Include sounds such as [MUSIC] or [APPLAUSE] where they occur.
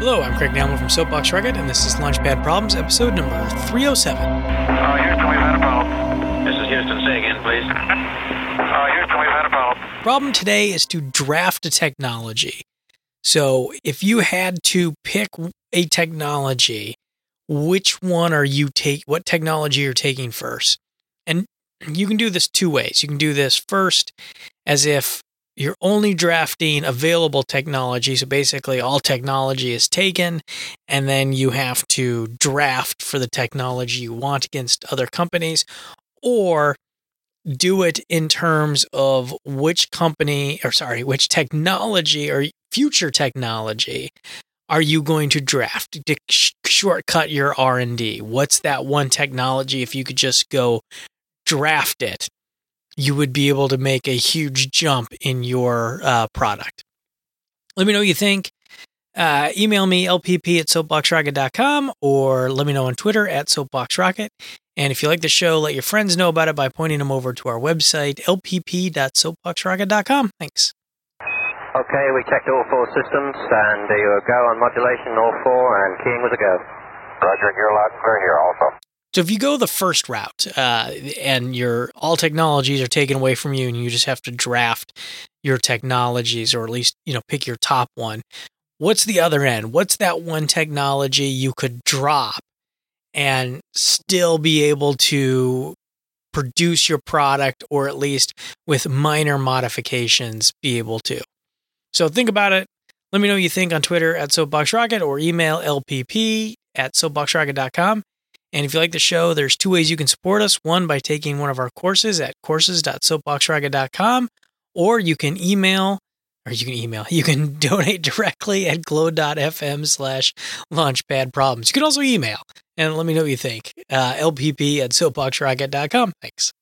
Hello, I'm Craig Nalman from Soapbox Rocket, and this is Launchpad Problems, episode number 307. Uh, Houston, we've had a problem. This is Houston. Say again, please. [LAUGHS] Uh, Houston, we've had a problem. Problem today is to draft a technology. So, if you had to pick a technology, which one are you take? What technology you're taking first? And you can do this two ways. You can do this first as if you're only drafting available technology. So basically, all technology is taken, and then you have to draft for the technology you want against other companies, or do it in terms of which company, or sorry, which technology or future technology are you going to draft to sh- shortcut your R&D? What's that one technology if you could just go draft it you would be able to make a huge jump in your uh, product. Let me know what you think. Uh, email me lpp at soapboxrocket.com or let me know on Twitter at soapboxrocket. And if you like the show, let your friends know about it by pointing them over to our website, lpp.soapboxrocket.com. Thanks. Okay, we checked all four systems, and you were go on modulation, all four, and keying was a go. Roger, you're loud and clear here also. So if you go the first route uh, and your all technologies are taken away from you, and you just have to draft your technologies, or at least you know pick your top one. What's the other end? What's that one technology you could drop and still be able to produce your product, or at least with minor modifications, be able to? So think about it. Let me know what you think on Twitter at SoapboxRocket or email lpp at soapboxrocket.com. And if you like the show, there's two ways you can support us. One, by taking one of our courses at courses.soapboxrocket.com, or you can email, or you can email, [LAUGHS] you can donate directly at glow.fm slash launchpad problems. You can also email and let me know what you think. Uh, LPP at soapboxrocket.com. Thanks.